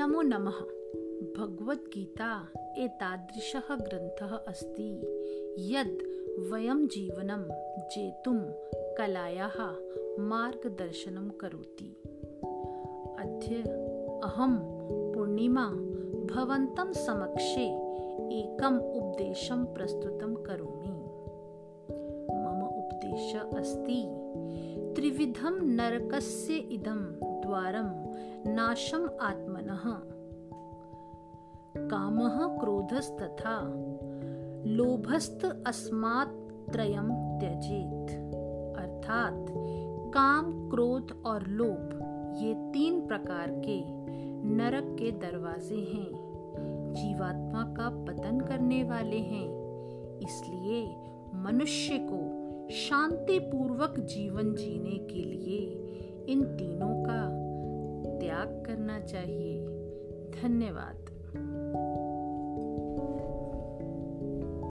नमः भगवद्गीता एतादृशः ग्रन्थः अस्ति। यद् वयं जीवनं जेतुं कलायाः मार्गदर्शनं करोति। अद्य अहं पूर्णिमा भवन्तं समक्षे एकम् उपदेशं प्रस्तुतं करोमि। मम उपदेशः अस्ति त्रिविधं नरकस्य इदं द्वारं नाशम् आत्मनः। कामः क्रोधस्तथा, लोभस्त अस्मात् त्रयं त्यजेत। अर्थात, काम, क्रोध और लोभ, ये तीन प्रकार के नरक के दरवाजे हैं। जीवात्मा का पतन करने वाले हैं। इसलिए मनुष्य को शांति पूर्वक जीवन जीने के लिए त्याग करना चाहिए। धन्यवाद।